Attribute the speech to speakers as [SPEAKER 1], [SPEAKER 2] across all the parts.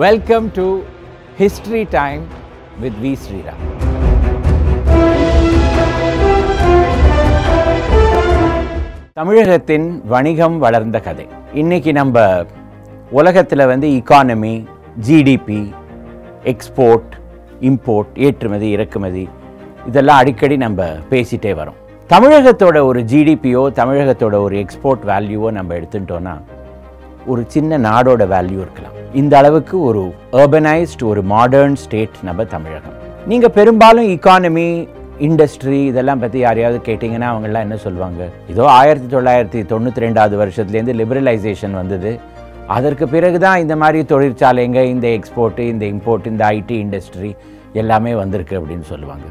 [SPEAKER 1] Welcome to history time with V Sriram தமிழகத்தின் வணிகம் வளர்ந்த கதை. இன்னைக்கு நம்ம உலகத்தில் வந்து இக்கானமி ஜிடிபி எக்ஸ்போர்ட் இம்போர்ட் ஏற்றுமதி இறக்குமதி இதெல்லாம் அடிக்கடி நம்ம பேசிகிட்டே வரோம். தமிழகத்தோட ஒரு ஜிடிபியோ தமிழகத்தோட ஒரு எக்ஸ்போர்ட் வேல்யூவோ நம்ம எடுத்துட்டோன்னா ஒரு சின்ன நாடோட வேல்யூ இருக்கலாம். இந்த அளவுக்கு ஒரு அர்பனைஸ்ட் ஒரு மாடர்ன் ஸ்டேட் நம்ம தமிழகம். நீங்கள் பெரும்பாலும் இக்கானமி இண்டஸ்ட்ரி இதெல்லாம் பற்றி யாரையாவது கேட்டிங்கன்னா அவங்கெல்லாம் என்ன சொல்லுவாங்க இதோ ஆயிரத்தி தொள்ளாயிரத்தி தொண்ணூற்றி ரெண்டாவது வருஷத்துலேருந்து லிபரலைசேஷன் வந்தது. அதற்கு பிறகு தான் இந்த மாதிரி தொழிற்சாலைங்க இந்த எக்ஸ்போர்ட்டு இந்த இம்போர்ட் இந்த ஐடி இண்டஸ்ட்ரி எல்லாமே வந்திருக்கு அப்படின்னு சொல்லுவாங்க.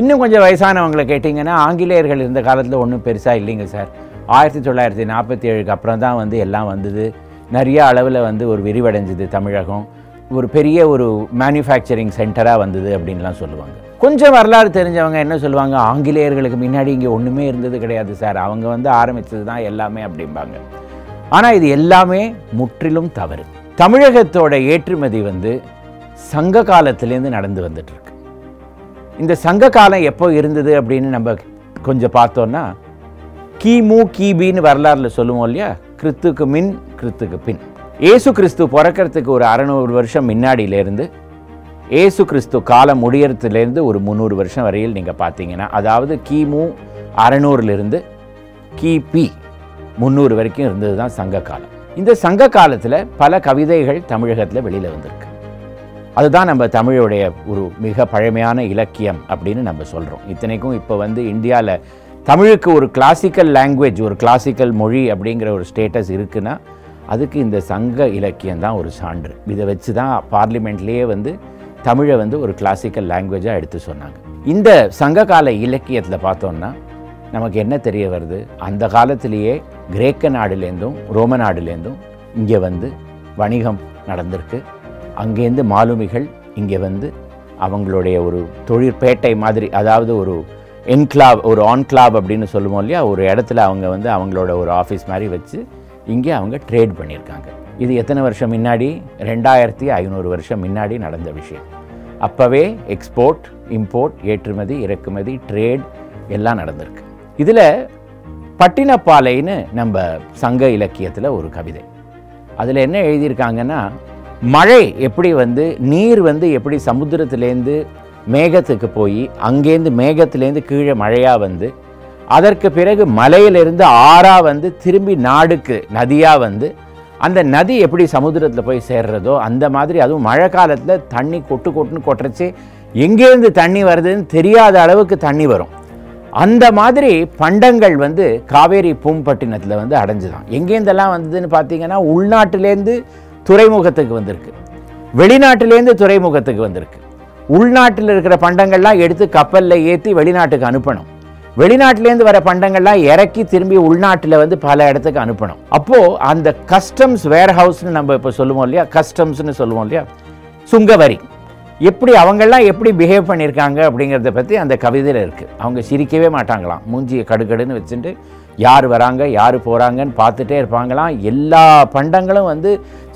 [SPEAKER 1] இன்னும் கொஞ்சம் வயசானவங்களை கேட்டிங்கன்னா ஆங்கிலேயர்கள் இருந்த காலத்தில் ஒன்றும் பெருசாக இல்லைங்க சார். ஆயிரத்தி தொள்ளாயிரத்தி நாற்பத்தி ஏழுக்கு அப்புறம் தான் வந்து எல்லாம் வந்தது. நிறைய அளவில் வந்து ஒரு விரிவடைஞ்சது தமிழகம். ஒரு பெரிய ஒரு மேனுஃபேக்சரிங் சென்டராக வந்தது அப்படின்லாம் சொல்லுவாங்க. கொஞ்சம் வரலாறு தெரிஞ்சவங்க என்ன சொல்லுவாங்க? ஆங்கிலேயர்களுக்கு முன்னாடி இங்கே ஒன்றுமே இருந்தது கிடையாது சார். அவங்க வந்து ஆரம்பித்தது தான் எல்லாமே அப்படிம்பாங்க. ஆனால் இது எல்லாமே முற்றிலும் தவறு. தமிழகத்தோட ஏற்றுமதி வந்து சங்க காலத்திலேருந்து நடந்து வந்துட்டுருக்கு. இந்த சங்க காலம் எப்போ இருந்தது அப்படின்னு நம்ம கொஞ்சம் பார்த்தோன்னா கிமு கிபின்னு வரலாறுல சொல்லுவோம் இல்லையா? கிறித்துக்கு மின் கிறித்துக்கு பின். ஏசு கிறிஸ்து பிறக்கிறதுக்கு ஒரு அறநூறு வருஷம் முன்னாடியிலேருந்து ஏசு கிறிஸ்து காலம் முடியறதுலேருந்து ஒரு முந்நூறு வருஷம் வரையில் நீங்கள் பார்த்தீங்கன்னா அதாவது கிமு அறநூறுலேருந்து கிபி முந்நூறு வரைக்கும் இருந்தது தான் சங்க காலம். இந்த சங்க காலத்தில் பல கவிதைகள் தமிழகத்தில் வெளியில் வந்திருக்கு. அதுதான் நம்ம தமிழுடைய ஒரு மிக பழமையான இலக்கியம் அப்படின்னு நம்ம சொல்கிறோம் இத்தனைக்கும் இப்போ வந்து இந்தியாவில் தமிழுக்கு ஒரு கிளாசிக்கல் லாங்குவேஜ் ஒரு கிளாசிக்கல் மொழி அப்படிங்கிற ஒரு ஸ்டேட்டஸ் இருக்குன்னா அதுக்கு இந்த சங்க இலக்கியம் தான் ஒரு சான்று. இதை வச்சு தான் பார்லிமெண்ட்லேயே வந்து தமிழை வந்து ஒரு கிளாசிக்கல் லாங்குவேஜாக எடுத்து சொன்னாங்க. இந்த சங்ககால இலக்கியத்தில் பார்த்தோம்னா நமக்கு என்ன தெரிய வருது? அந்த காலத்திலேயே கிரேக்க நாடுலேருந்தும் ரோம நாடுலேருந்தும் இங்கே வந்து வணிகம் நடந்திருக்கு. அங்கேருந்து மாலுமிகள் இங்கே வந்து அவங்களுடைய ஒரு தொழிற்பேட்டை மாதிரி அதாவது ஒரு என்க்ளாவ் ஒரு ஆன்க்ளாவ் அப்படின்னு சொல்லுவோம் இல்லையா? ஒரு இடத்துல அவங்க வந்து அவங்களோட ஒரு ஆஃபீஸ் மாதிரி வச்சு இங்கே அவங்க ட்ரேட் பண்ணியிருக்காங்க. இது எத்தனை வருஷம் முன்னாடி? ரெண்டாயிரத்தி ஐநூறு வருஷம் முன்னாடி நடந்த விஷயம். அப்போவே எக்ஸ்போர்ட் இம்போர்ட் ஏற்றுமதி இறக்குமதி ட்ரேட் எல்லாம் நடந்திருக்கு. இதில் பட்டினப்பாலைன்னு நம்ம சங்க இலக்கியத்தில் ஒரு கவிதை. அதில் என்ன எழுதியிருக்காங்கன்னா மழை எப்படி வந்து நீர் வந்து எப்படி சமுத்திரத்திலேருந்து மேகத்துக்கு போய் அங்கேருந்து மேகத்திலேருந்து கீழே மழையாக வந்து அதற்கு பிறகு மலையிலிருந்து ஆறாக வந்து திரும்பி நாடுக்கு நதியாக வந்து அந்த நதி எப்படி சமுத்திரத்தில் போய் சேர்றதோ அந்த மாதிரி அதுவும் மழை காலத்தில் தண்ணி கொட்டு கொட்டுன்னு கொட்டுறச்சு எங்கேருந்து தண்ணி வருதுன்னு தெரியாத அளவுக்கு தண்ணி வரும். அந்த மாதிரி பண்டங்கள் வந்து காவேரி பூம்பட்டினத்தில் வந்து அடைஞ்சுதான். எங்கேருந்தெல்லாம் வந்ததுன்னு பார்த்தீங்கன்னா உள்நாட்டிலேருந்து துறைமுகத்துக்கு வந்திருக்கு. வெளிநாட்டிலேருந்து துறைமுகத்துக்கு வந்திருக்கு. உள்நாட்டில் இருக்கிற பண்டங்கள்லாம் எடுத்து கப்பலில் ஏற்றி வெளிநாட்டுக்கு அனுப்பணும். வெளிநாட்டிலேருந்து வர பண்டங்கள்லாம் இறக்கி திரும்பி உள்நாட்டில் வந்து பல இடத்துக்கு அனுப்பணும். அப்போது அந்த கஸ்டம்ஸ் வேர் ஹவுஸ்னு நம்ம இப்போ சொல்லுவோம் இல்லையா? கஸ்டம்ஸ்னு சொல்லுவோம் இல்லையா? சுங்கவரி. எப்படி அவங்கெல்லாம் எப்படி பிஹேவ் பண்ணியிருக்காங்க அப்படிங்கிறத பற்றி அந்த கவிதையில் இருக்குது அவங்க சிரிக்கவே மாட்டாங்களாம். மூஞ்சியை கடுகடுன்னு வச்சுட்டு யார் வராங்க யார் போகிறாங்கன்னு பார்த்துட்டே இருப்பாங்களாம். எல்லா பண்டங்களும் வந்து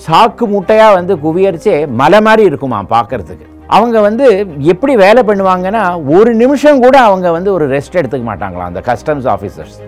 [SPEAKER 1] சாக்கு மூட்டையாக வந்து குவியரிச்சே மலை மாதிரி இருக்குமா பார்க்கறதுக்கு. அவங்க வந்து எப்படி வேலை பண்ணுவாங்கன்னா ஒரு நிமிஷம் கூட அவங்க வந்து ஒரு ரெஸ்ட் எடுத்துக்க மாட்டாங்களாம் அந்த கஸ்டம்ஸ் ஆஃபீஸர்ஸ்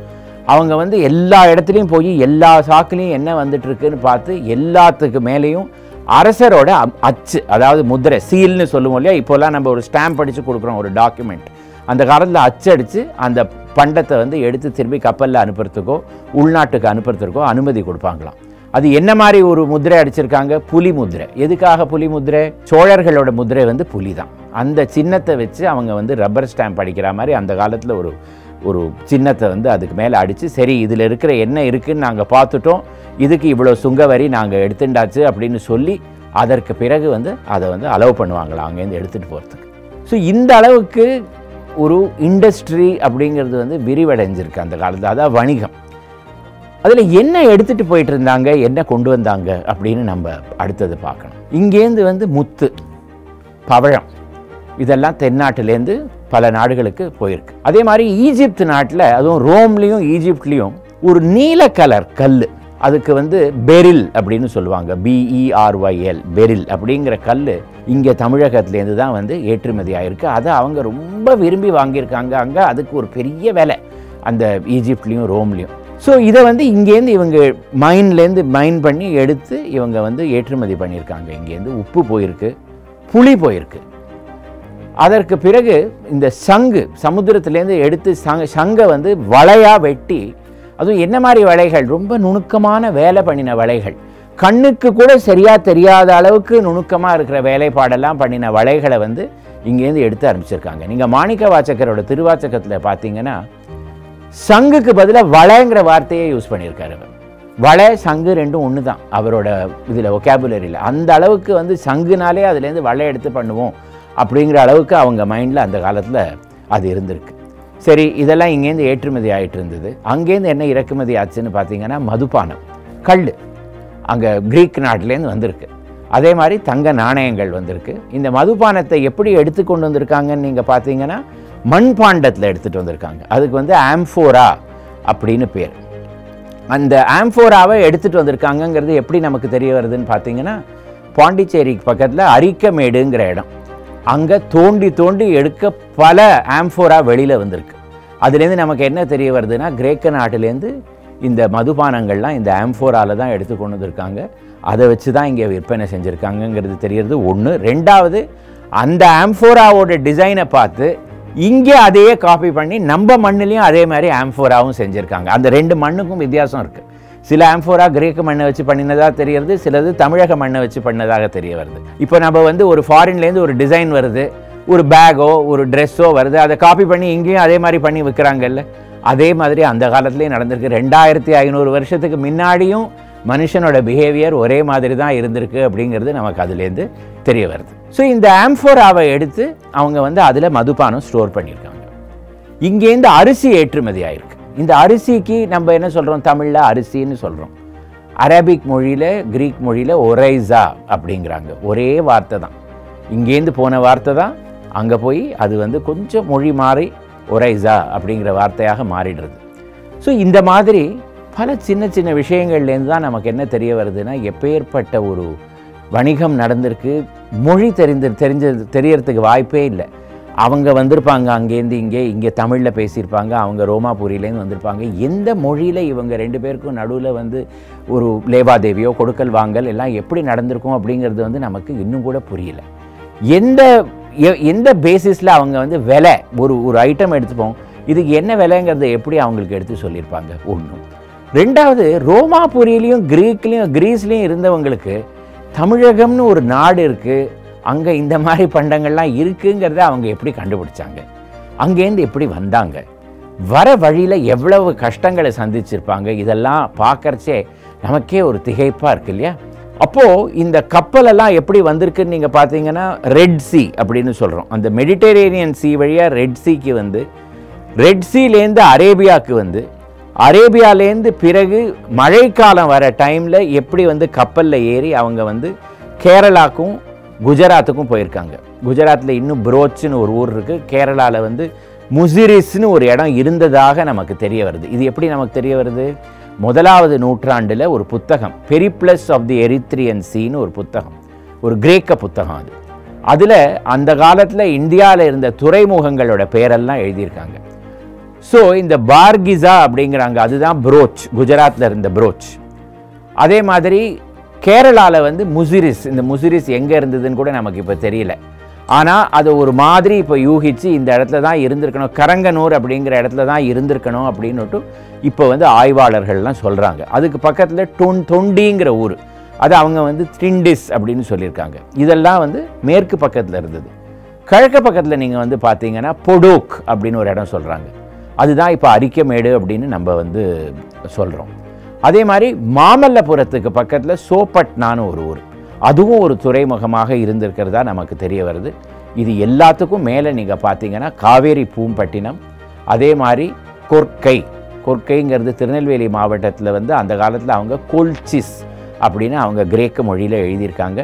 [SPEAKER 1] அவங்க வந்து எல்லா இடத்துலையும் போய் எல்லா சாக்குலேயும் என்ன வந்துட்டுருக்குன்னு பார்த்து எல்லாத்துக்கு மேலேயும் அரசரோட அச்சு அதாவது முதிரை சீல்னு சொல்லுவோம் இல்லையா? இப்போல்லாம் நம்ம ஒரு ஸ்டாம்ப் அடித்து கொடுக்குறோம் ஒரு டாக்குமெண்ட் அந்த காலத்தில் அச்சடித்து அந்த பண்டத்தை வந்து எடுத்து திரும்பி கப்பலில் அனுப்புறதுக்கோ உள்நாட்டுக்கு அனுப்புறதுக்கோ அனுமதி கொடுப்பாங்களாம். அது என்ன மாதிரி ஒரு முத்திரை அடிச்சிருக்காங்க? புலி முதிரை. எதுக்காக புலி முதிரை? சோழர்களோட முதிரை வந்து புலி தான். அந்த சின்னத்தை வச்சு அவங்க வந்து ரப்பர் ஸ்டாம்ப் அடிக்கிற மாதிரி அந்த காலத்தில் ஒரு ஒரு சின்னத்தை வந்து அதுக்கு மேலே அடித்து சரி இதில் இருக்கிற என்ன இருக்குதுன்னு நாங்கள் பார்த்துட்டோம். இதுக்கு இவ்வளோ சுங்க வரி நாங்கள் எடுத்துட்டாச்சு அப்படின்னு சொல்லி அதற்கு பிறகு வந்து அதை வந்து அலோவ் பண்ணுவாங்களா? அங்கேருந்து எடுத்துகிட்டு போகிறதுக்கு ஸோ இந்த அளவுக்கு ஒரு இண்டஸ்ட்ரி அப்படிங்கிறது வந்து விரிவடைஞ்சிருக்கு அந்த காலத்தில். அதாவது வணிகம். அதில் என்ன எடுத்துகிட்டு போயிட்டு இருந்தாங்க என்ன கொண்டு வந்தாங்க? அப்படின்னு நம்ம அடுத்தது பார்க்கணும். இங்கேருந்து வந்து முத்து பவழம் இதெல்லாம் தென்னாட்டிலேருந்து பல நாடுகளுக்கு போயிருக்கு. அதே மாதிரி ஈஜிப்த் நாட்டில் அதுவும் ரோம்லேயும் ஈஜிப்ட்லேயும் ஒரு நீல கலர் கல் அதுக்கு வந்து பெரில் அப்படின்னு சொல்லுவாங்க. பிஇஆர்ஒய்எல் பெரில் அப்படிங்கிற கல் இங்கே தமிழகத்துலேருந்து தான் வந்து ஏற்றுமதி ஆகிருக்கு அதை அவங்க ரொம்ப விரும்பி வாங்கியிருக்காங்க. அங்கே அதுக்கு ஒரு பெரிய விலை. அந்த ஈஜிப்ட்லேயும் ரோம்லேயும். ஸோ இதை வந்து இங்கேருந்து இவங்க மைன்லேருந்து மைன் பண்ணி எடுத்து இவங்க வந்து ஏற்றுமதி பண்ணியிருக்காங்க. இங்கேருந்து உப்பு போயிருக்கு புளி போயிருக்கு. அதற்கு பிறகு இந்த சங்கு சமுத்திரத்துலேருந்து எடுத்து சங்க சங்கை வந்து வளையாக வெட்டி அதுவும் என்ன மாதிரி வளைகள்? ரொம்ப நுணுக்கமான வேலை பண்ணின வளைகள். கண்ணுக்கு கூட சரியாக தெரியாத அளவுக்கு நுணுக்கமாக இருக்கிற வேலைப்பாடெல்லாம் பண்ணின வளைகளை வந்து இங்கேருந்து எடுத்து ஆரம்பிச்சிருக்காங்க. நீங்கள் மாணிக்க வாச்சக்கரோட திருவாச்சகத்தில் பார்த்தீங்கன்னா சங்குக்கு பதிலாக வளைங்கிற வார்த்தையை யூஸ் பண்ணியிருக்காரு அவர். வளை சங்கு ரெண்டும் ஒன்று தான் அவரோட இதில் ஒகேபுலரியில் அந்த அளவுக்கு வந்து சங்குனாலே அதுலேருந்து வளை எடுத்து பண்ணுவோம் அப்படிங்கிற அளவுக்கு அவங்க மைண்டில் அந்த காலத்தில் அது இருந்திருக்கு. சரி இதெல்லாம் இங்கேருந்து ஏற்றுமதி ஆகிட்டு இருந்தது. அங்கேருந்து என்ன இறக்குமதி ஆச்சுன்னு பார்த்தீங்கன்னா மதுபானம் கல் அங்கே கிரீக் நாட்டிலேருந்து வந்திருக்கு. அதே மாதிரி தங்க நாணயங்கள் வந்திருக்கு. இந்த மதுபானத்தை எப்படி எடுத்து கொண்டு வந்திருக்காங்கன்னு நீங்கள் பார்த்தீங்கன்னா மண்பாண்டத்தில் எடுத்துகிட்டு வந்திருக்காங்க. அதுக்கு வந்து ஆம்ஃபோரா அப்படின்னு பேர். அந்த ஆம்ஃபோராவை எடுத்துகிட்டு வந்திருக்காங்கங்கிறது எப்படி நமக்கு தெரிய வருதுன்னு பார்த்தீங்கன்னா பாண்டிச்சேரிக்கு பக்கத்தில் அரிக்கமேடுங்கிற இடம். அங்கே தோண்டி தோண்டி எடுக்க பல ஆம்ஃபோரா வெளியில் வந்திருக்கு. அதுலேருந்து நமக்கு என்ன தெரிய வருதுன்னா கிரேக்க நாட்டிலேருந்து இந்த மதுபானங்கள்லாம் இந்த ஆம்ஃபோரால தான் எடுத்து கொண்டு வந்திருக்காங்க. அதை வச்சு தான் இங்கே விற்பனை செஞ்சுருக்காங்கங்கிறது தெரியறது ஒன்று ரெண்டாவது அந்த ஆம்ஃபோராவோட டிசைனை பார்த்து இங்கே அதையே காப்பி பண்ணி நம்ம மண்ணுலேயும் அதே மாதிரி ஆம்ஃபோராவும் செஞ்சுருக்காங்க. அந்த ரெண்டு மண்ணுக்கும் வித்தியாசம் இருக்குது சில ஆம்ஃபோரா கிரேக்க மண்ணை வச்சு பண்ணினதாக தெரியறது சிலது தமிழக மண்ணை வச்சு பண்ணதாக தெரிய வருது. இப்போ நம்ம வந்து ஒரு ஃபாரின்லேருந்து ஒரு டிசைன் வருது ஒரு பேக்கோ ஒரு ட்ரெஸ்ஸோ வருது அதை காப்பி பண்ணி இங்கேயும் அதே மாதிரி பண்ணி விற்கிறாங்கல்ல அதே மாதிரி அந்த காலத்துலேயே நடந்திருக்கு. ரெண்டாயிரத்தி ஐநூறு வருஷத்துக்கு முன்னாடியும் மனுஷனோட பிஹேவியர் ஒரே மாதிரி தான் இருந்திருக்கு அப்படிங்கிறது நமக்கு அதுலேருந்து தெரிய வருது. ஸோ இந்த ஆம்ஃபோராவை எடுத்து அவங்க வந்து அதில் மதுபானம் ஸ்டோர் பண்ணியிருக்காங்க. இங்கேருந்து அரிசி ஏற்றுமதி ஆயிருக்கு. இந்த அரிசிக்கு நம்ம என்ன சொல்கிறோம் தமிழில் அரிசின்னு சொல்கிறோம் அரபிக் மொழியில் கிரீக் மொழியில் ஒரைசா அப்படிங்கிறாங்க. ஒரே வார்த்தை தான். இங்கேருந்து போன வார்த்தை தான். அங்கே போய் அது வந்து கொஞ்சம் மொழி மாறி ஒரைசா அப்படிங்கிற வார்த்தையாக மாறிடுறது. ஸோ இந்த மாதிரி பல சின்ன சின்ன விஷயங்கள்லேருந்து தான் நமக்கு என்ன தெரிய வருதுன்னா எப்பேற்பட்ட ஒரு வணிகம் நடந்திருக்கு மொழி தெரிந்து தெரிஞ்சது தெரியறதுக்கு வாய்ப்பே இல்லை. அவங்க வந்திருப்பாங்க அங்கேருந்து இங்கே இங்கே தமிழில் பேசியிருப்பாங்க அவங்க ரோமாபுரியிலேருந்து வந்திருப்பாங்க. எந்த மொழியில் இவங்க ரெண்டு பேருக்கும் நடுவில் வந்து ஒரு லேவாதேவியோ கொடுக்கல் வாங்கல் எல்லாம் எப்படி நடந்திருக்கும் அப்படிங்கிறது வந்து நமக்கு இன்னும் கூட புரியல. எந்த எ- எந்த பேசிஸில் அவங்க வந்து விலை ஒரு ஒரு ஐட்டம் எடுத்துப்போம் இதுக்கு என்ன விலைங்கிறத எப்படி அவங்களுக்கு எடுத்து சொல்லியிருப்பாங்க? ஒன்றும் ரெண்டாவது ரோமாபுரியிலையும் கிரீக்லேயும் கிரீஸ்லேயும் இருந்தவங்களுக்கு தமிழகம்னு ஒரு நாடு இருக்குது அங்கே இந்த மாதிரி பண்டங்கள்லாம் இருக்குங்கிறத அவங்க எப்படி கண்டுபிடிச்சாங்க? அங்கேருந்து எப்படி வந்தாங்க? வர வழியில் எவ்வளவு கஷ்டங்களை சந்திச்சிருப்பாங்க? இதெல்லாம் பார்க்கறச்சே நமக்கே ஒரு திகைப்பாக இருக்கு இல்லையா? அப்போது இந்த கப்பலெல்லாம் எப்படி வந்திருக்குன்னு நீங்கள் பார்த்தீங்கன்னா ரெட் சி அப்படின்னு சொல்கிறோம் அந்த மெடிட்டரேனியன் சி வழியாக ரெட் சிக்கு வந்து ரெட் சீலேருந்து அரேபியாவுக்கு வந்து அரேபியாலேருந்து பிறகு மழைக்காலம் வர டைமில் எப்படி வந்து கப்பலில் ஏறி அவங்க வந்து கேரளாக்கும் குஜராத்துக்கும் போயிருக்காங்க. குஜராத்தில் இன்னும் புரோச்சுன்னு ஒரு ஊர் இருக்குது கேரளாவில் வந்து முசிரிஸ்னு ஒரு இடம் இருந்ததாக நமக்கு தெரிய வருது. இது எப்படி நமக்கு தெரிய வருது? முதலாவது நூற்றாண்டில் ஒரு புத்தகம் பெரிப்ளஸ் ஆஃப் தி எரித்ரியன் சீன்னு ஒரு புத்தகம். ஒரு கிரேக்க புத்தகம் அது. அதில் அந்த காலத்தில் இந்தியாவில் இருந்த துறைமுகங்களோட பேரெல்லாம் எழுதியிருக்காங்க. ஸோ இந்த பார்கிசா அப்படிங்கிறாங்க அதுதான் புரோச் குஜராத்தில் இருந்த புரோச் அதே மாதிரி கேரளாவில் வந்து முசிரிஸ் இந்த முசிரிஸ் எங்கே இருந்ததுன்னு கூட நமக்கு இப்போ தெரியல. ஆனால் அது ஒரு மாதிரி இப்போ யூகிச்சு இந்த இடத்துல தான் இருந்திருக்கணும். கரங்கனூர் அப்படிங்கிற இடத்துல தான் இருந்திருக்கணும் அப்படின்னுட்டு இப்போ வந்து ஆய்வாளர்கள்லாம் சொல்கிறாங்க அதுக்கு பக்கத்தில் டொன் தொண்டிங்கிற ஊர். அது அவங்க வந்து த்ரிண்டிஸ் அப்படின்னு சொல்லியிருக்காங்க. இதெல்லாம் வந்து மேற்கு பக்கத்தில் இருந்தது. கிழக்கு பக்கத்தில் நீங்கள் வந்து பார்த்தீங்கன்னா பொடோக் அப்படின்னு ஒரு இடம் சொல்கிறாங்க அதுதான் இப்போ அரிக்கமேடு அப்படின்னு நம்ம வந்து சொல்கிறோம் அதே மாதிரி மாமல்லபுரத்துக்கு பக்கத்தில் சோப்பட்னான்னு ஒரு ஊர். அதுவும் ஒரு துறைமுகமாக இருந்திருக்கிறதா நமக்கு தெரிய வருது. இது எல்லாத்துக்கும் மேலே நீங்கள் பார்த்தீங்கன்னா காவேரி பூம்பட்டினம் அதே மாதிரி கொர்க்கை. கொர்க்கைங்கிறது திருநெல்வேலி மாவட்டத்தில் வந்து அந்த காலத்தில் அவங்க கொல்சிஸ் அப்படின்னு அவங்க கிரேக்க மொழியில் எழுதியிருக்காங்க.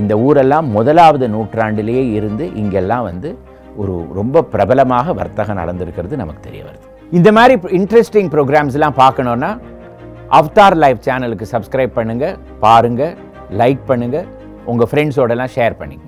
[SPEAKER 1] இந்த ஊரெல்லாம் முதலாவது நூற்றாண்டிலேயே இருந்து இங்கெல்லாம் வந்து ஒரு ரொம்ப பிரபலமாக வர்த்தகம் நடந்திருக்கிறது நமக்கு தெரிய வருது. இந்த மாதிரி இன்ட்ரெஸ்டிங் ப்ரோக்ராம்ஸ்லாம் பார்க்கணுன்னா அவ்தார் லைவ் சேனலுக்கு சப்ஸ்கிரைப் பண்ணுங்கள் பாருங்கள் லைக் பண்ணுங்கள் உங்கள் ஃப்ரெண்ட்ஸோடலாம் ஷேர் பண்ணிக்கங்க.